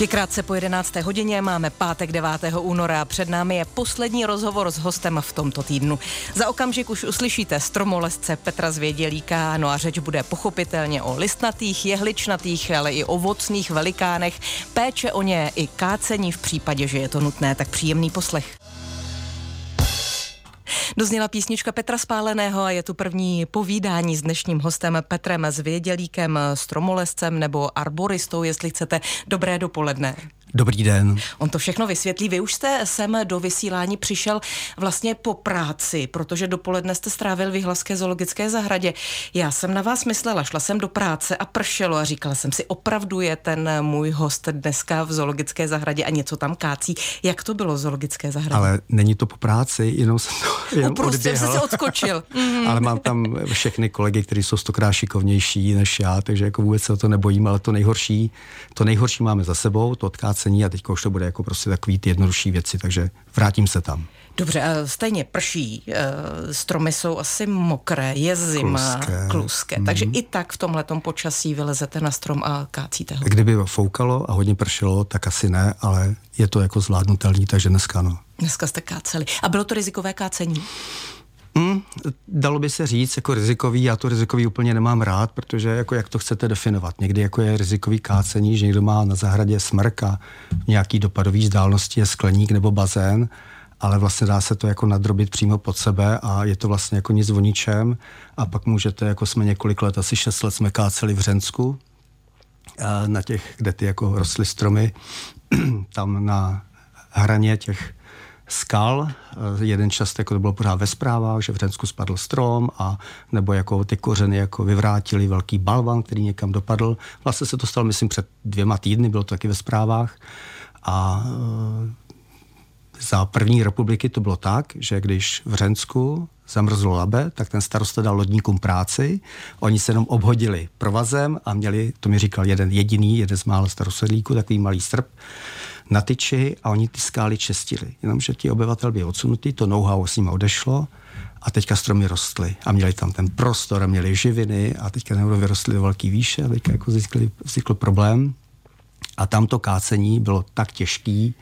Je krátce po 11. hodině, máme pátek 9. února a před námi je poslední rozhovor s hostem v tomto týdnu. Za okamžik už uslyšíte stromolesce Petra Zvědělíka, no a řeč bude pochopitelně o listnatých, jehličnatých, ale i ovocných velikánech, péče o ně i kácení v případě, že je to nutné, tak příjemný poslech. Dozněla písnička Petra Spáleného a je tu první povídání s dnešním hostem Petrem Zvědělíkem, stromolescem nebo arboristou, jestli chcete. Dobré dopoledne. Dobrý den. On to všechno vysvětlí. Vy už jste sem do vysílání přišel vlastně po práci, protože dopoledne jste strávil v Jihlavské zoologické zahradě. Já jsem na vás myslela, šla jsem do práce a pršelo a říkala jsem si, opravdu je ten můj host dneska v zoologické zahradě a něco tam kácí. Jak to bylo v zoologické zahradě? Ale není to po práci, jenom jsem to jenom prostě jste si odskočil. ale mám tam všechny kolegy, kteří jsou stokrát šikovnější než já, takže jako vůbec se o to nebojím, ale to nejhorší, to nejhorší máme za sebou, to odkácení kácení a teď už to bude jako prostě takový ty jednodušší věci, takže vrátím se tam. Dobře, stejně prší, e, stromy jsou asi mokré, je zima, kluské, kluské takže mm. i tak v tomhle počasí vylezete na strom a kácíte ho. Kdyby foukalo a hodně pršelo, tak asi ne, ale je to jako zvládnutelný, takže dneska no. Dneska jste káceli. A bylo to rizikové kácení? Hmm, dalo by se říct jako rizikový, já to rizikový úplně nemám rád, protože jako jak to chcete definovat. Někdy jako je rizikový kácení, že někdo má na zahradě smrk a nějaký dopadový vzdálenosti je skleník nebo bazén, ale vlastně dá se to jako nadrobit přímo pod sebe a je to vlastně jako nic o ničem a pak můžete, jako jsme několik let, asi šest let jsme káceli v Řensku, na těch, kde ty jako rostly stromy, tam na hraně těch skal. Eh, jeden čas jako to bylo pořád ve zprávách, že v Řensku spadl strom a nebo jako ty kořeny jako vyvrátili velký balvan, který někam dopadl. Vlastně se to stalo, myslím, před dvěma týdny, bylo to taky ve zprávách. A eh, za první republiky to bylo tak, že když v Řensku zamrzlo labe, tak ten starosta dal lodníkům práci, oni se jenom obhodili provazem a měli, to mi říkal jeden jediný, jeden z mála starosedlíků, takový malý strp, na tyči a oni ty skály čestili. Jenomže ti obyvatel byli odsunutí, to know-how s nimi odešlo a teďka stromy rostly. A měli tam ten prostor a měli živiny a teďka neuro vyrostly do velký výše a teďka jako vznikl, vznikl problém. A tam to kácení bylo tak těžký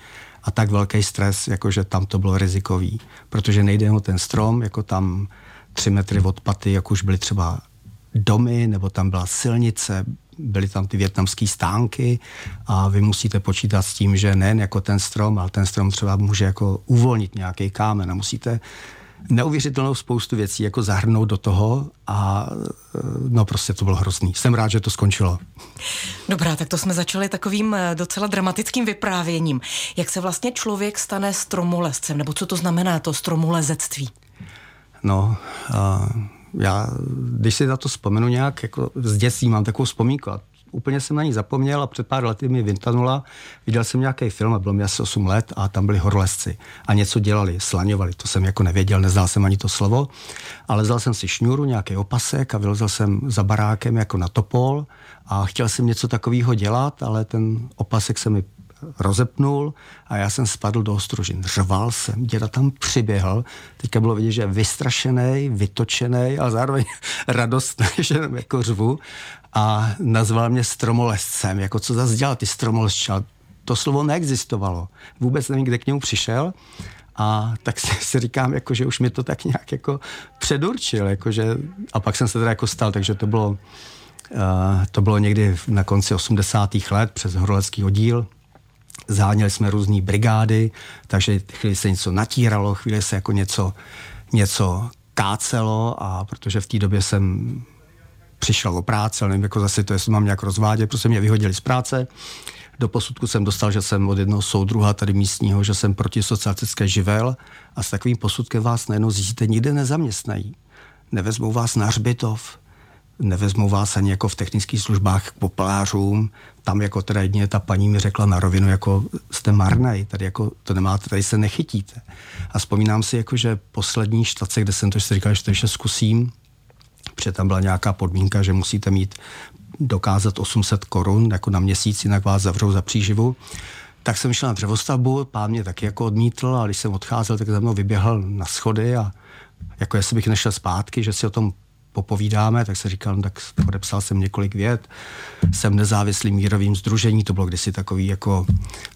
a tak velký stres, jakože tam to bylo rizikový, protože nejde o ten strom, jako tam tři metry od paty, jak už byly třeba domy, nebo tam byla silnice, byly tam ty větnamské stánky a vy musíte počítat s tím, že nejen jako ten strom, ale ten strom třeba může jako uvolnit nějaký kámen a musíte neuvěřitelnou spoustu věcí jako zahrnout do toho a no prostě to bylo hrozný. Jsem rád, že to skončilo. Dobrá, tak to jsme začali takovým eh, docela dramatickým vyprávěním. Jak se vlastně člověk stane stromolezcem, nebo co to znamená to stromolezectví? No, uh, já, když si na to vzpomenu nějak, jako z dětství mám takovou vzpomínku a úplně jsem na ní zapomněl a před pár lety mi vytanula. Viděl jsem nějaký film a bylo mi asi 8 let a tam byli horolezci a něco dělali, slaňovali. To jsem jako nevěděl, neznal jsem ani to slovo, ale vzal jsem si šňůru, nějaký opasek a vylezl jsem za barákem jako na topol a chtěl jsem něco takového dělat, ale ten opasek se mi rozepnul a já jsem spadl do ostružin. Řval jsem, děda tam přiběhl, teďka bylo vidět, že je vystrašený, vytočený a zároveň radostný, že jenom jako řvu a nazval mě stromolescem, jako co zase dělal ty stromolesče, to slovo neexistovalo. Vůbec nevím, kde k němu přišel a tak si, si říkám, jako, že už mi to tak nějak jako předurčil, jako, že, a pak jsem se teda jako stal, takže to bylo, uh, to bylo někdy na konci 80. let přes horolecký oddíl, Záněli jsme různé brigády, takže chvíli se něco natíralo, chvíli se jako něco, něco kácelo a protože v té době jsem přišel o práci, ale nevím, jako zase to, jestli mám nějak rozvádět, prostě mě vyhodili z práce. Do posudku jsem dostal, že jsem od jednoho soudruha tady místního, že jsem proti socialistické živel a s takovým posudkem vás najednou zjistíte, nikde nezaměstnají. Nevezmou vás na hřbitov, nevezmou vás ani jako v technických službách k popelářům. Tam jako teda jedině ta paní mi řekla na rovinu, jako jste marnej, tady jako to nemáte, tady se nechytíte. A vzpomínám si, jako, že poslední štace, kde jsem to si říkal, že to ještě zkusím, protože tam byla nějaká podmínka, že musíte mít dokázat 800 korun jako na měsíc, jinak vás zavřou za příživu. Tak jsem šel na dřevostavbu, pán mě taky jako odmítl a když jsem odcházel, tak za mnou vyběhl na schody a jako jestli bych nešel zpátky, že si o tom popovídáme, tak se říkal, no, tak podepsal jsem několik vět, jsem nezávislým mírovým združení, to bylo kdysi takový jako,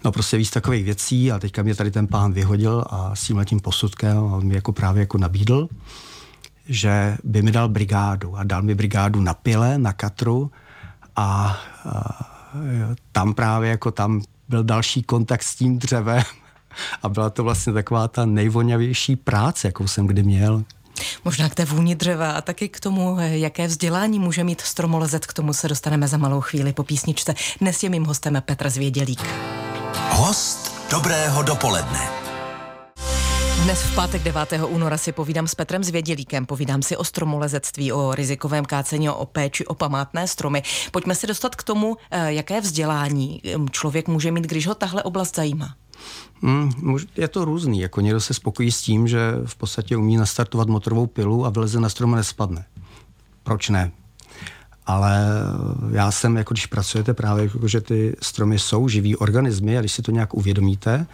no prostě víc takových věcí a teďka mě tady ten pán vyhodil a s tím tím posudkem on mi jako právě jako nabídl, že by mi dal brigádu a dal mi brigádu na pile, na katru a, a tam právě jako tam byl další kontakt s tím dřevem a byla to vlastně taková ta nejvoňavější práce, jakou jsem kdy měl. Možná k té vůni dřeva a taky k tomu, jaké vzdělání může mít stromolezec, k tomu se dostaneme za malou chvíli po písničce. Dnes je mým hostem Petr Zvědělík. Host dobrého dopoledne. Dnes v pátek 9. února si povídám s Petrem Zvědělíkem, povídám si o stromolezectví, o rizikovém kácení, o péči, o památné stromy. Pojďme se dostat k tomu, eh, jaké vzdělání hm, člověk může mít, když ho tahle oblast zajímá. Hmm, je to různý. Jako někdo se spokojí s tím, že v podstatě umí nastartovat motorovou pilu a vyleze na strom a nespadne. Proč ne? Ale já jsem, jako když pracujete právě, jako, že ty stromy jsou živý organismy a když si to nějak uvědomíte,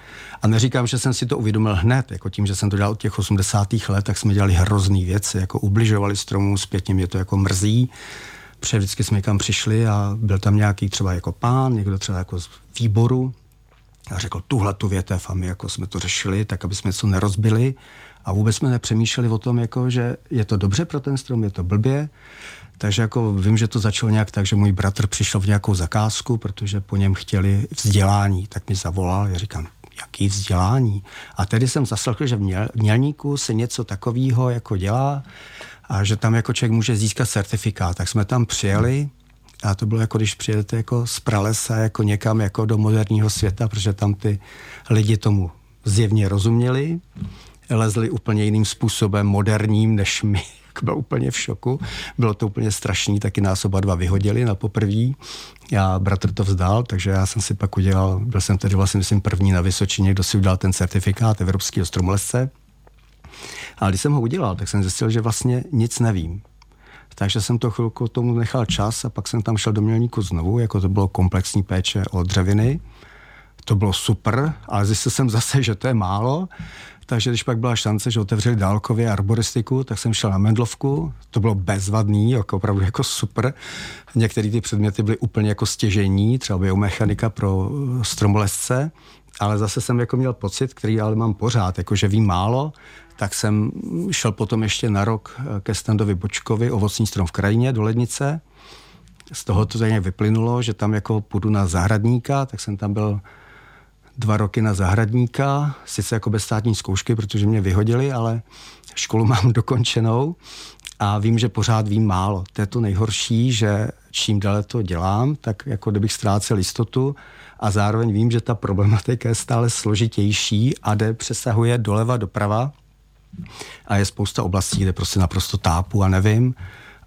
a neříkám, že jsem si to uvědomil hned, jako tím, že jsem to dělal od těch 80. let, tak jsme dělali hrozný věci, jako ubližovali stromům, zpětně mě to jako mrzí, protože vždycky jsme kam přišli a byl tam nějaký třeba jako pán, někdo třeba jako z výboru, a řekl tuhle tu větev a my jako jsme to řešili, tak aby jsme něco nerozbili a vůbec jsme nepřemýšleli o tom, jako, že je to dobře pro ten strom, je to blbě. Takže jako vím, že to začalo nějak tak, že můj bratr přišel v nějakou zakázku, protože po něm chtěli vzdělání, tak mi zavolal, já říkám, jaký vzdělání? A tedy jsem zaslechl, že v Mělníku se něco takového jako dělá a že tam jako člověk může získat certifikát. Tak jsme tam přijeli, a to bylo jako, když přijedete jako z pralesa jako někam jako do moderního světa, protože tam ty lidi tomu zjevně rozuměli, lezli úplně jiným způsobem, moderním než my. Byl úplně v šoku. Bylo to úplně strašný, taky nás oba dva vyhodili na poprví. Já bratr to vzdal, takže já jsem si pak udělal, byl jsem tedy vlastně myslím první na Vysočině, kdo si udělal ten certifikát Evropského stromolesce. A když jsem ho udělal, tak jsem zjistil, že vlastně nic nevím. Takže jsem to chvilku tomu nechal čas a pak jsem tam šel do Mělníku znovu, jako to bylo komplexní péče o dřeviny. To bylo super, ale zjistil jsem zase, že to je málo. Takže když pak byla šance, že otevřeli dálkově arboristiku, tak jsem šel na Mendlovku. To bylo bezvadný, jako opravdu jako super. Některé ty předměty byly úplně jako stěžení, třeba biomechanika pro stromolesce, ale zase jsem jako měl pocit, který ale mám pořád, jako že vím málo, tak jsem šel potom ještě na rok eh, ke Standovi Bočkovi, ovocní strom v krajině, do Lednice. Z toho to tady vyplynulo, že tam jako půjdu na zahradníka, tak jsem tam byl dva roky na zahradníka, sice jako bez státní zkoušky, protože mě vyhodili, ale školu mám dokončenou a vím, že pořád vím málo. To je to nejhorší, že čím dále to dělám, tak jako kdybych ztrácel jistotu a zároveň vím, že ta problematika je stále složitější a jde přesahuje doleva doprava a je spousta oblastí, kde prostě naprosto tápu a nevím,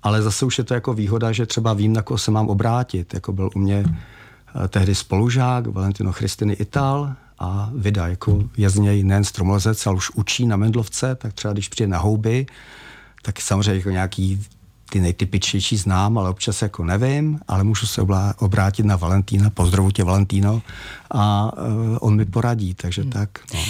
ale zase už je to jako výhoda, že třeba vím, na koho se mám obrátit. Jako byl u mě eh, tehdy spolužák Valentino Christiny Ital a Vida, jako je z něj nejen stromolezec, ale už učí na Mendlovce, tak třeba když přijde na houby, tak samozřejmě jako nějaký ty nejtypičnější znám, ale občas jako nevím, ale můžu se obrátit na Valentína, pozdravu tě Valentino a uh, on mi poradí, takže hmm. tak. No.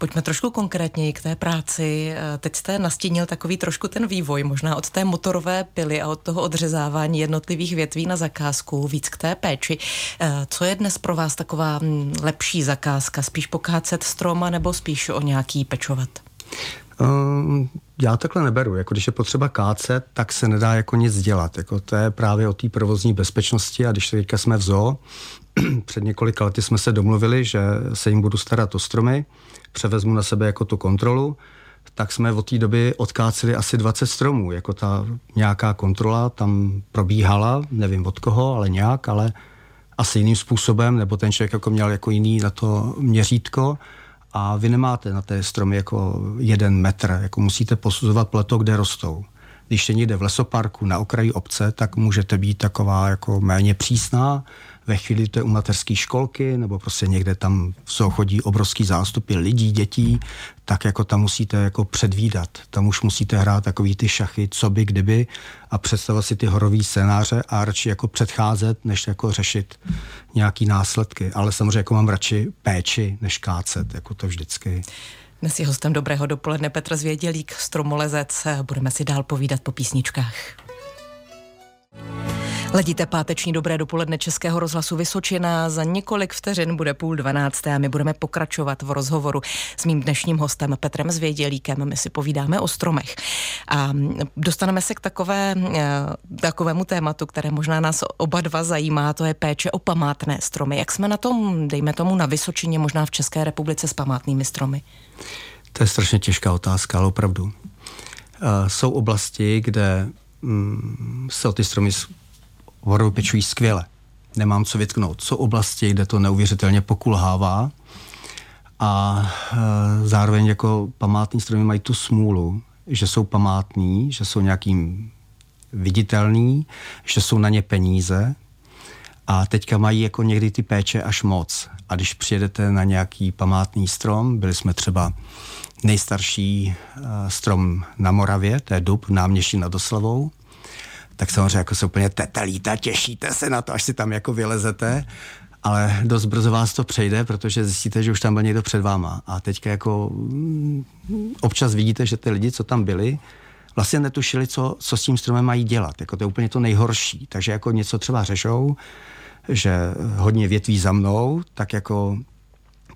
Pojďme trošku konkrétněji k té práci. Eh, teď jste nastínil takový trošku ten vývoj, možná od té motorové pily a od toho odřezávání jednotlivých větví na zakázku, víc k té péči. Eh, co je dnes pro vás taková hm, lepší zakázka? Spíš pokácet stroma nebo spíš o nějaký pečovat? Um, já takhle neberu. Jako když je potřeba kácet, tak se nedá jako nic dělat. Jako to je právě o té provozní bezpečnosti a když teďka jsme v zoo, před několika lety jsme se domluvili, že se jim budu starat o stromy, převezmu na sebe jako tu kontrolu, tak jsme od té doby odkáceli asi 20 stromů. Jako ta nějaká kontrola tam probíhala, nevím od koho, ale nějak, ale asi jiným způsobem, nebo ten člověk jako měl jako jiný na to měřítko a vy nemáte na té stromy jako jeden metr, jako musíte posuzovat pleto, kde rostou. Když je někde v lesoparku na okraji obce, tak můžete být taková jako méně přísná, ve chvíli to je u mateřské školky, nebo prostě někde tam jsou chodí obrovský zástupy lidí, dětí, tak jako tam musíte jako předvídat. Tam už musíte hrát takový ty šachy, co by, kdyby a představovat si ty horový scénáře a radši jako předcházet, než jako řešit nějaký následky. Ale samozřejmě jako mám radši péči, než kácet, jako to vždycky. Dnes je hostem Dobrého dopoledne Petr Zvědělík, stromolezec. Budeme si dál povídat po písničkách. Ledíte páteční dobré dopoledne Českého rozhlasu Vysočina. Za několik vteřin bude půl dvanácté a my budeme pokračovat v rozhovoru s mým dnešním hostem Petrem Zvědělíkem. My si povídáme o stromech. A dostaneme se k takové, eh, takovému tématu, které možná nás oba dva zajímá, to je péče o památné stromy. Jak jsme na tom, dejme tomu, na Vysočině, možná v České republice s památnými stromy? To je strašně těžká otázka, ale opravdu. Uh, jsou oblasti, kde mm, se o ty stromy opravdu pečují skvěle. Nemám co vytknout. Jsou oblasti, kde to neuvěřitelně pokulhává a e, zároveň jako památní stromy mají tu smůlu, že jsou památní, že jsou nějakým viditelný, že jsou na ně peníze a teďka mají jako někdy ty péče až moc. A když přijedete na nějaký památný strom, byli jsme třeba nejstarší uh, strom na Moravě, to je dub náměší nad Oslavou, tak samozřejmě jako se úplně tetelíte, těšíte se na to, až si tam jako vylezete, ale dost brzo vás to přejde, protože zjistíte, že už tam byl někdo před váma. A teďka jako mm, občas vidíte, že ty lidi, co tam byli, vlastně netušili, co, co s tím stromem mají dělat. Jako to je úplně to nejhorší. Takže jako něco třeba řešou, že hodně větví za mnou, tak jako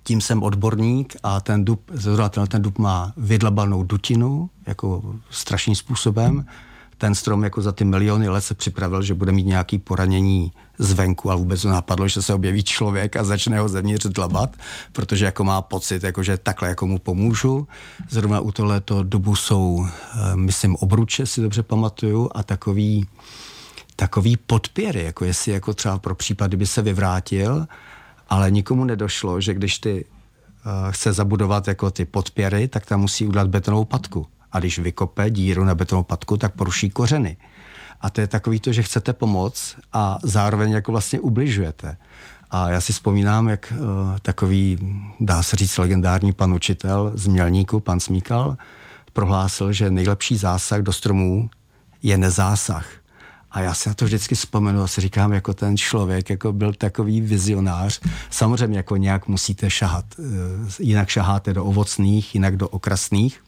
tím jsem odborník a ten dub, zrovna ten dub má vydlabanou dutinu, jako strašným způsobem ten strom jako za ty miliony let se připravil, že bude mít nějaký poranění zvenku, ale vůbec to napadlo, že se objeví člověk a začne ho zevnitř dlabat, protože jako má pocit, jako že takhle jako mu pomůžu. Zrovna u tohleto dobu jsou, eh, myslím, obruče, si dobře pamatuju, a takový, takový podpěry, jako jestli jako třeba pro případ, kdyby se vyvrátil, ale nikomu nedošlo, že když ty uh, chce zabudovat jako ty podpěry, tak tam musí udělat betonovou patku a když vykope díru na betonovou patku, tak poruší kořeny. A to je takový to, že chcete pomoct a zároveň jako vlastně ubližujete. A já si vzpomínám, jak uh, takový, dá se říct, legendární pan učitel z Mělníku, pan Smíkal, prohlásil, že nejlepší zásah do stromů je nezásah. A já si na to vždycky vzpomenu a si říkám, jako ten člověk jako byl takový vizionář. Samozřejmě jako nějak musíte šahat. Eh, jinak šaháte do ovocných, jinak do okrasných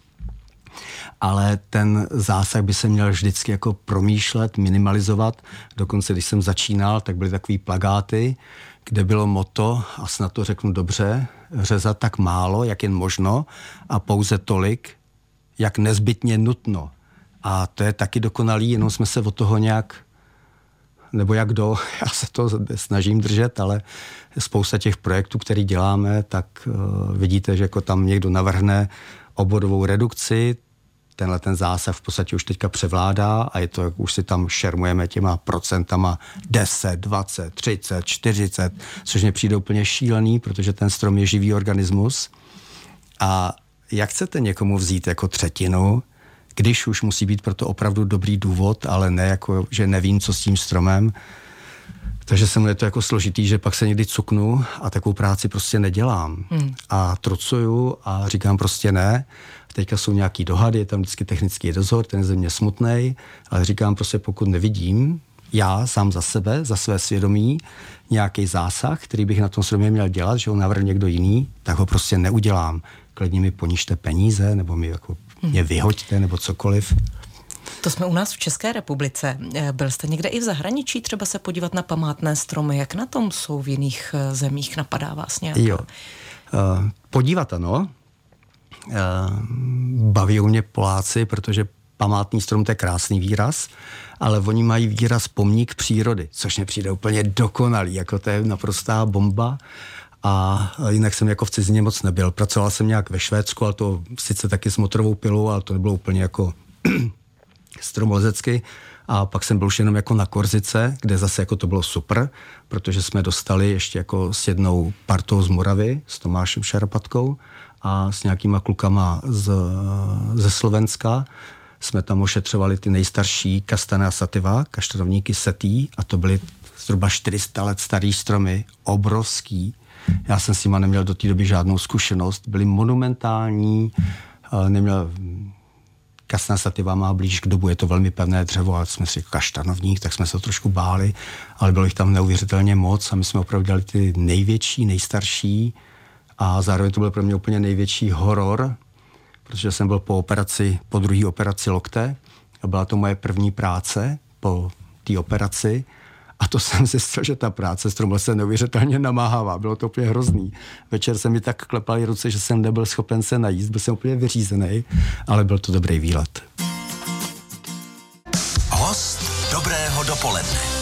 ale ten zásah by se měl vždycky jako promýšlet, minimalizovat. Dokonce, když jsem začínal, tak byly takové plagáty, kde bylo moto, a snad to řeknu dobře, řezat tak málo, jak jen možno a pouze tolik, jak nezbytně nutno. A to je taky dokonalý, jenom jsme se od toho nějak nebo jak do, já se to snažím držet, ale spousta těch projektů, které děláme, tak uh, vidíte, že jako tam někdo navrhne oborovou redukci, tenhle ten zásah v podstatě už teďka převládá a je to, jak už si tam šermujeme těma procentama 10, 20, 30, 40, což mě přijde úplně šílený, protože ten strom je živý organismus. A jak chcete někomu vzít jako třetinu, když už musí být pro to opravdu dobrý důvod, ale ne jako, že nevím, co s tím stromem, takže se mu je to jako složitý, že pak se někdy cuknu a takovou práci prostě nedělám. Hmm. A trucuju a říkám prostě ne. Teďka jsou nějaký dohady, je tam vždycky technický dozor, ten je ze mě smutný, ale říkám prostě, pokud nevidím, já sám za sebe, za své svědomí, nějaký zásah, který bych na tom stromě měl dělat, že ho navrhl někdo jiný, tak ho prostě neudělám. Klidně mi ponižte peníze, nebo mi jako hmm. mě vyhoďte, nebo cokoliv. To jsme u nás v České republice. Eh, byl jste někde i v zahraničí třeba se podívat na památné stromy? Jak na tom jsou v jiných eh, zemích? Napadá vás nějak? Jo. Uh, podívat ano. Uh, baví mě Poláci, protože památný strom to je krásný výraz, ale oni mají výraz pomník přírody, což mě přijde úplně dokonalý, jako to je naprostá bomba. A jinak jsem jako v cizině moc nebyl. Pracoval jsem nějak ve Švédsku, ale to sice taky s motorovou pilou, ale to nebylo úplně jako stromolezecky a pak jsem byl už jenom jako na Korzice, kde zase jako to bylo super, protože jsme dostali ještě jako s jednou partou z Moravy, s Tomášem Šarapatkou a s nějakýma klukama z, ze Slovenska. Jsme tam ošetřovali ty nejstarší kastana sativa, kaštanovníky setí a to byly zhruba 400 let starý stromy, obrovský. Já jsem s nimi neměl do té doby žádnou zkušenost. Byly monumentální, neměl Kasná sativa má blíž k dobu, je to velmi pevné dřevo, ale jsme si kaštanovník, tak jsme se trošku báli, ale bylo jich tam neuvěřitelně moc a my jsme opravdu dělali ty největší, nejstarší a zároveň to byl pro mě úplně největší horor, protože jsem byl po operaci, po druhé operaci lokte a byla to moje první práce po té operaci a to jsem zjistil, že ta práce s se neuvěřitelně namáhavá. Bylo to úplně hrozný. Večer se mi tak klepaly ruce, že jsem nebyl schopen se najíst, byl jsem úplně vyřízený, ale byl to dobrý výlet. Host dobrého dopoledne.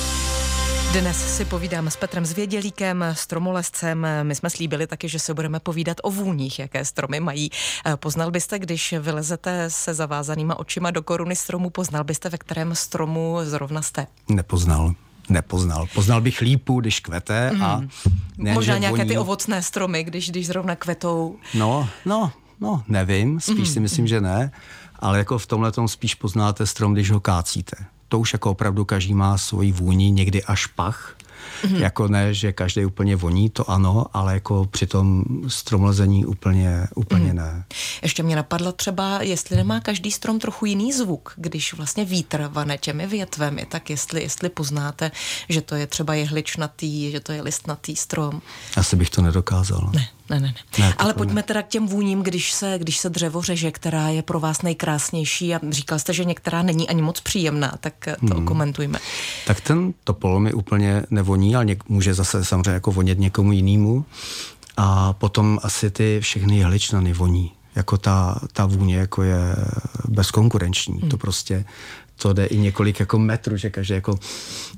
Dnes si povídám s Petrem Zvědělíkem, stromolescem. My jsme slíbili taky, že se budeme povídat o vůních, jaké stromy mají. Poznal byste, když vylezete se zavázanýma očima do koruny stromu, poznal byste, ve kterém stromu zrovna jste? Nepoznal nepoznal. Poznal bych lípu, když kvete a... Mm. Ne, Možná nějaké voní... ty ovocné stromy, když, když zrovna kvetou. No, no, no, nevím, spíš mm. si myslím, že ne, ale jako v tomhle tom spíš poznáte strom, když ho kácíte to už jako opravdu každý má svoji vůni, někdy až pach. Mm-hmm. Jako ne, že každý úplně voní, to ano, ale jako při tom stromlezení úplně, úplně mm. ne. Ještě mě napadlo třeba, jestli nemá každý strom trochu jiný zvuk, když vlastně vítr vane těmi větvemi, tak jestli, jestli poznáte, že to je třeba jehličnatý, že to je listnatý strom. Asi bych to nedokázal. Ne. Ne, ne, ne. ne Ale pojďme ne. teda k těm vůním, když se, když se dřevo řeže, která je pro vás nejkrásnější a říkal jste, že některá není ani moc příjemná, tak to hmm. komentujme. Tak ten topol mi úplně nevoní, ale něk, může zase samozřejmě jako vonět někomu jinému. A potom asi ty všechny jehličnany voní jako ta, ta vůně jako je bezkonkurenční. Hmm. To prostě to jde i několik jako metrů, že každý jako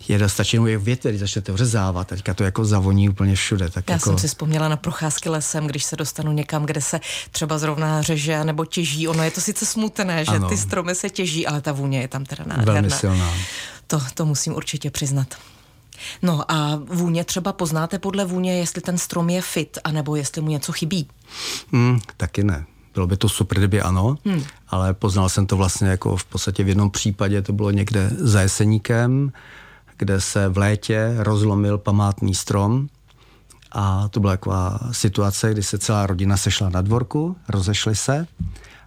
jede, stačí jenom je větr, když začnete vřezávat, teďka to jako zavoní úplně všude. Tak Já jako... jsem si vzpomněla na procházky lesem, když se dostanu někam, kde se třeba zrovna řeže nebo těží. Ono je to sice smutné, že ano. ty stromy se těží, ale ta vůně je tam teda nádherná. Velmi silná. To, to musím určitě přiznat. No a vůně třeba poznáte podle vůně, jestli ten strom je fit, anebo jestli mu něco chybí? Mm, taky ne. Bylo by to super, kdyby ano, hmm. ale poznal jsem to vlastně jako v podstatě v jednom případě, to bylo někde za Jeseníkem, kde se v létě rozlomil památný strom a to byla taková situace, kdy se celá rodina sešla na dvorku, rozešli se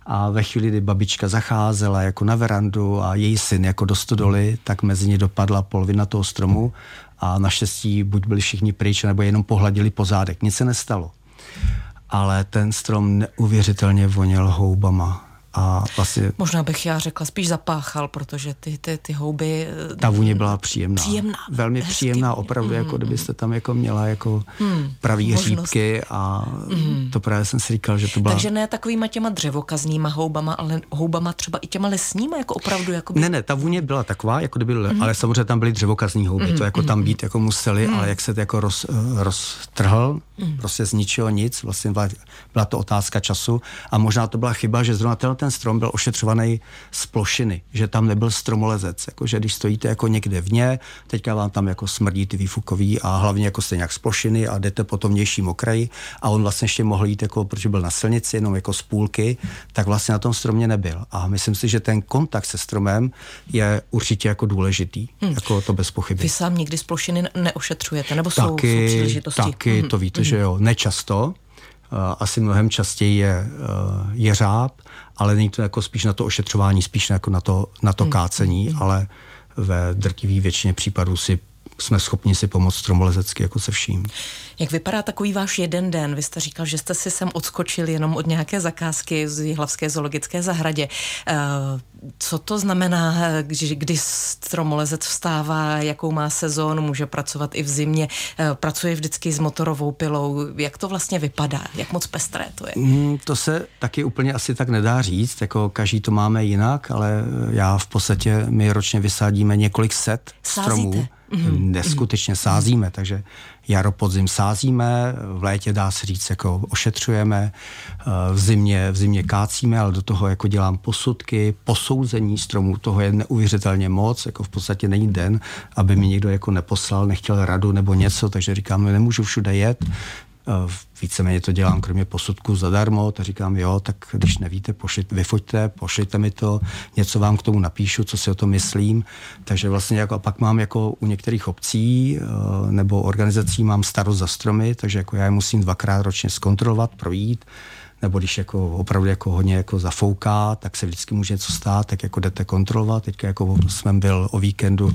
a ve chvíli, kdy babička zacházela jako na verandu a její syn jako do stodoly, tak mezi ně dopadla polovina toho stromu a naštěstí buď byli všichni pryč, nebo jenom pohladili pozádek. Nic se nestalo ale ten strom neuvěřitelně voněl houbama. A vlastně... Možná bych já řekla spíš zapáchal, protože ty, ty, ty houby... Ta vůně byla příjemná. Příjemná. Velmi hezky. příjemná, opravdu, mm. jako kdybyste tam jako měla jako mm. pravý Možnost. hříbky a mm. to právě jsem si říkal, že to byla... Takže ne takovýma těma dřevokaznýma houbama, ale houbama třeba i těma lesníma, jako opravdu jako by... Ne, ne, ta vůně byla taková, jako kdyby, mm. ale samozřejmě tam byly dřevokazní houby, mm. to jako tam mhm. být jako museli, mm. ale jak se to jako roz, roztrhl, mm. prostě z ničeho nic, vlastně byla, byla to otázka času a možná to byla chyba, že zrovna ten strom byl ošetřovaný z plošiny, že tam nebyl stromolezec, jako že když stojíte jako někde vně, teďka vám tam jako smrdí ty výfukový a hlavně jako jste nějak z plošiny a jdete po tom vnějším okraji a on vlastně ještě mohl jít jako, protože byl na silnici, jenom jako z půlky, tak vlastně na tom stromě nebyl. A myslím si, že ten kontakt se stromem je určitě jako důležitý, hmm. jako to bez pochyby. Vy sám nikdy z plošiny neošetřujete, nebo jsou, taky, jsou příležitosti? Taky, hmm. to víte, hmm. Že jo, nečasto, asi mnohem častěji je uh, jeřáb, ale není to jako spíš na to ošetřování, spíš jako na to, na to hmm. kácení, hmm. ale ve drtivé většině případů si jsme schopni si pomoct stromolezecky jako se vším. Jak vypadá takový váš jeden den? Vy jste říkal, že jste si sem odskočil jenom od nějaké zakázky z Jihlavské zoologické zahradě. Eh, co to znamená, když, kdy stromolezec vstává, jakou má sezónu, může pracovat i v zimě, eh, pracuje vždycky s motorovou pilou. Jak to vlastně vypadá? Jak moc pestré to je? Mm, to se taky úplně asi tak nedá říct, jako každý to máme jinak, ale já v podstatě my ročně vysádíme několik set Sázíte. stromů. Mm-hmm. Neskutečně sázíme, takže jaro, podzim sázíme, v létě dá se říct, jako ošetřujeme, eh, v zimě, v zimě kácíme, ale do toho jako dělám posudky, posouzení stromů, toho je neuvěřitelně moc, jako v podstatě není den, aby mi někdo jako neposlal, nechtěl radu nebo něco, takže říkám, nemůžu všude jet, víceméně to dělám kromě posudku zadarmo, tak říkám, jo, tak když nevíte, pošlit, vyfoďte, pošlijte mi to, něco vám k tomu napíšu, co si o tom myslím. Takže vlastně jako, a pak mám jako u některých obcí eh, nebo organizací mám starost za stromy, takže jako já je musím dvakrát ročně zkontrolovat, projít, nebo když jako opravdu jako hodně jako zafouká, tak se vždycky může něco stát, tak jako jdete kontrolovat. Teď jako jsem byl o víkendu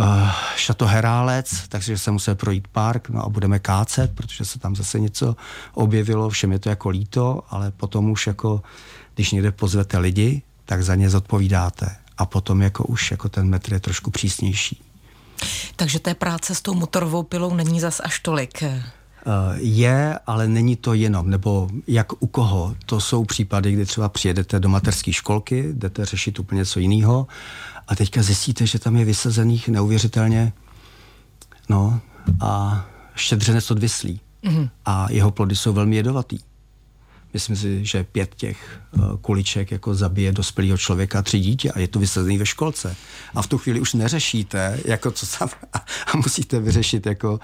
uh, Šato Herálec, takže se musel projít park, no a budeme kácet, protože se tam zase něco objevilo, všem je to jako líto, ale potom už jako, když někde pozvete lidi, tak za ně zodpovídáte. A potom jako už jako ten metr je trošku přísnější. Takže té práce s tou motorovou pilou není zas až tolik. Eh, je, ale není to jenom, nebo jak u koho. To jsou případy, kdy třeba přijedete do materské školky, jdete řešit úplně něco jiného a teďka zjistíte, že tam je vysazených neuvěřitelně no a štědřenec odvislý. Mm-hmm. A jeho plody jsou velmi jedovatý. Myslím si, že pět těch uh, kuliček jako zabije dospělého člověka tři dítě a je to vysazený ve školce. A v tu chvíli už neřešíte, jako co tam, a, musíte vyřešit jako uh,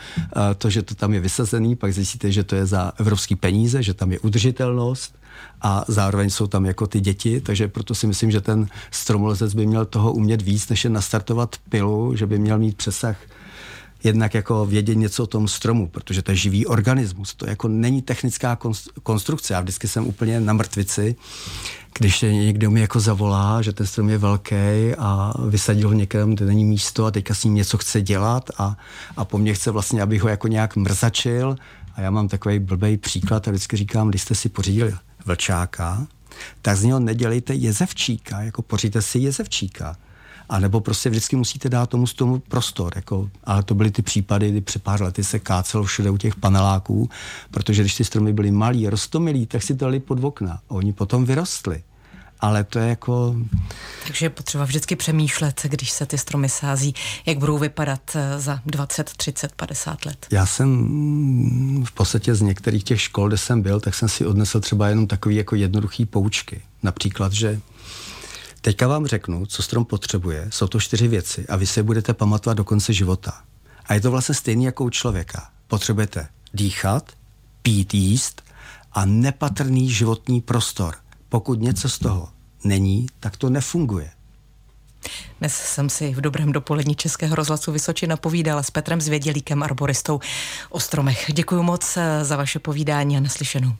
to, že to tam je vysazený, pak zjistíte, že to je za evropský peníze, že tam je udržitelnost a zároveň jsou tam jako ty děti, takže proto si myslím, že ten stromolezec by měl toho umět víc, než je nastartovat pilu, že by měl mít přesah jednak jako vědět něco o tom stromu, protože to je živý organismus. To jako není technická konstrukce. Já vždycky jsem úplně na mrtvici, když někdo mi jako zavolá, že ten strom je velký a vysadil ho někam, kde není místo a teďka s ním něco chce dělat a, a po mně chce vlastně, abych ho jako nějak mrzačil. A já mám takový blbý příklad a vždycky říkám, když jste si pořídili vlčáka, tak z něho nedělejte jezevčíka, jako poříďte si jezevčíka. A nebo prostě vždycky musíte dát tomu tomu prostor. Jako, ale to byly ty případy, kdy před pár lety se kácelo všude u těch paneláků, protože když ty stromy byly malí, rostomilí, tak si to dali pod okna. A oni potom vyrostli ale to je jako... Takže je potřeba vždycky přemýšlet, když se ty stromy sází, jak budou vypadat eh, za 20, 30, 50 let. Já jsem v podstatě z některých těch škol, kde jsem byl, tak jsem si odnesl třeba jenom takový jako jednoduchý poučky. Například, že Teďka vám řeknu, co strom potřebuje. Jsou to čtyři věci a vy se budete pamatovat do konce života. A je to vlastně stejný jako u člověka. Potřebujete dýchat, pít, jíst a nepatrný životní prostor. Pokud něco z toho není, tak to nefunguje. Dnes jsem si v dobrém dopolední Českého rozhlasu Vysočina povídala s Petrem Zvědělíkem, arboristou o stromech. Děkuji moc za vaše povídání a naslyšenou.